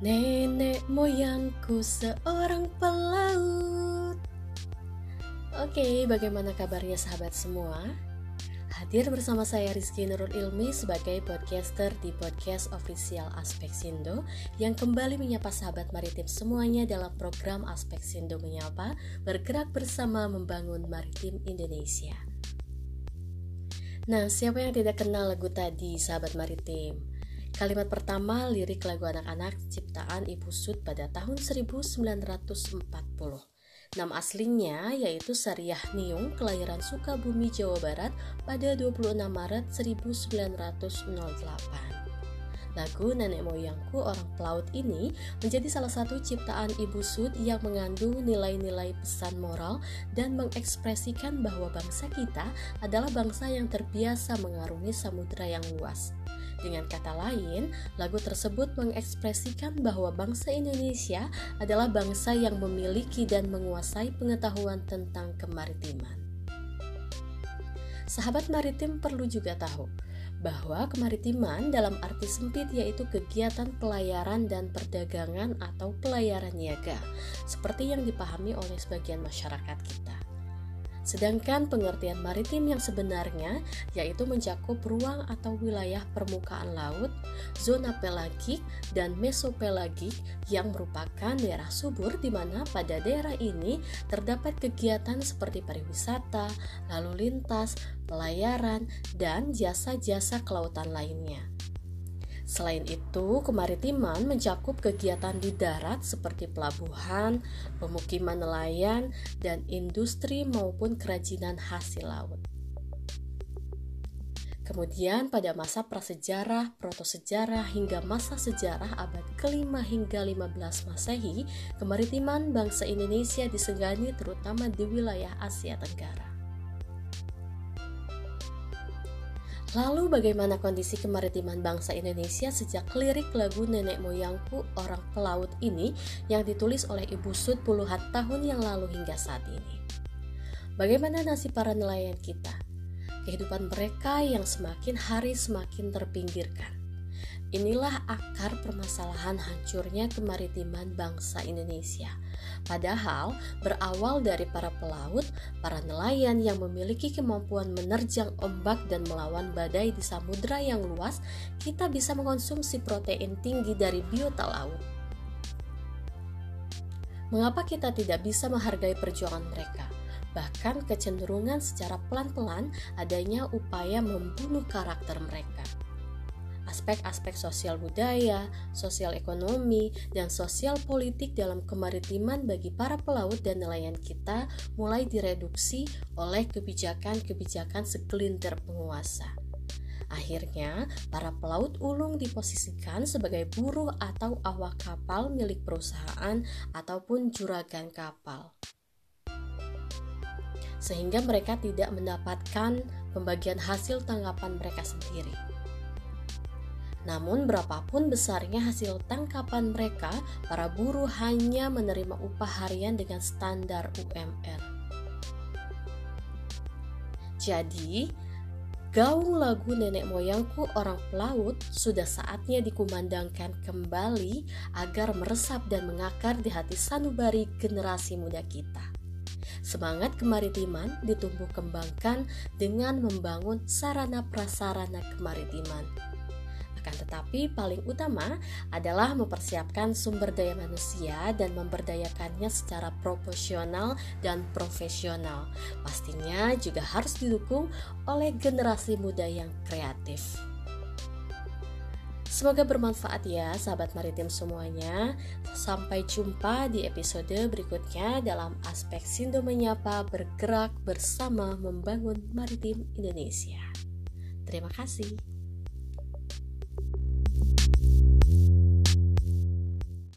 Nenek moyangku seorang pelaut. Oke, bagaimana kabarnya sahabat semua? Hadir bersama saya Rizky Nurul Ilmi sebagai podcaster di podcast official Aspek Sindo yang kembali menyapa sahabat maritim semuanya dalam program Aspek Sindo Menyapa bergerak bersama membangun maritim Indonesia. Nah, siapa yang tidak kenal lagu tadi, sahabat maritim? Kalimat pertama lirik lagu anak-anak ciptaan Ibu Sud pada tahun 1940. Nama aslinya yaitu Sariah Niung, kelahiran Sukabumi, Jawa Barat pada 26 Maret 1908. Lagu Nenek Moyangku Orang Pelaut ini menjadi salah satu ciptaan Ibu Sud yang mengandung nilai-nilai pesan moral dan mengekspresikan bahwa bangsa kita adalah bangsa yang terbiasa mengarungi samudera yang luas. Dengan kata lain, lagu tersebut mengekspresikan bahwa bangsa Indonesia adalah bangsa yang memiliki dan menguasai pengetahuan tentang kemaritiman. Sahabat maritim perlu juga tahu bahwa kemaritiman dalam arti sempit yaitu kegiatan pelayaran dan perdagangan atau pelayaran niaga, seperti yang dipahami oleh sebagian masyarakat kita. Sedangkan pengertian maritim yang sebenarnya yaitu mencakup ruang atau wilayah permukaan laut, zona pelagik, dan mesopelagik yang merupakan daerah subur di mana pada daerah ini terdapat kegiatan seperti pariwisata, lalu lintas, pelayaran, dan jasa-jasa kelautan lainnya. Selain itu, kemaritiman mencakup kegiatan di darat seperti pelabuhan, pemukiman nelayan, dan industri maupun kerajinan hasil laut. Kemudian pada masa prasejarah, protosejarah hingga masa sejarah abad ke-5 hingga 15 Masehi, kemaritiman bangsa Indonesia disegani terutama di wilayah Asia Tenggara. Lalu bagaimana kondisi kemaritiman bangsa Indonesia sejak lirik lagu Nenek Moyangku Orang Pelaut ini yang ditulis oleh Ibu Sud puluhan tahun yang lalu hingga saat ini? Bagaimana nasib para nelayan kita? Kehidupan mereka yang semakin hari semakin terpinggirkan. Inilah akar permasalahan hancurnya kemaritiman bangsa Indonesia – Padahal berawal dari para pelaut, para nelayan yang memiliki kemampuan menerjang ombak dan melawan badai di samudera yang luas, kita bisa mengonsumsi protein tinggi dari biota laut. Mengapa kita tidak bisa menghargai perjuangan mereka? Bahkan kecenderungan secara pelan-pelan adanya upaya membunuh karakter mereka aspek-aspek sosial budaya, sosial ekonomi, dan sosial politik dalam kemaritiman bagi para pelaut dan nelayan kita mulai direduksi oleh kebijakan-kebijakan segelintir penguasa. Akhirnya, para pelaut ulung diposisikan sebagai buruh atau awak kapal milik perusahaan ataupun juragan kapal. Sehingga mereka tidak mendapatkan pembagian hasil tanggapan mereka sendiri. Namun berapapun besarnya hasil tangkapan mereka, para buruh hanya menerima upah harian dengan standar UMR. Jadi, gaung lagu nenek moyangku orang pelaut sudah saatnya dikumandangkan kembali agar meresap dan mengakar di hati sanubari generasi muda kita. Semangat kemaritiman ditumbuh kembangkan dengan membangun sarana prasarana kemaritiman akan tetapi, paling utama adalah mempersiapkan sumber daya manusia dan memberdayakannya secara proporsional dan profesional. Pastinya juga harus didukung oleh generasi muda yang kreatif. Semoga bermanfaat ya sahabat maritim semuanya. Sampai jumpa di episode berikutnya dalam aspek Sindo Menyapa bergerak bersama membangun maritim Indonesia. Terima kasih. Thank you.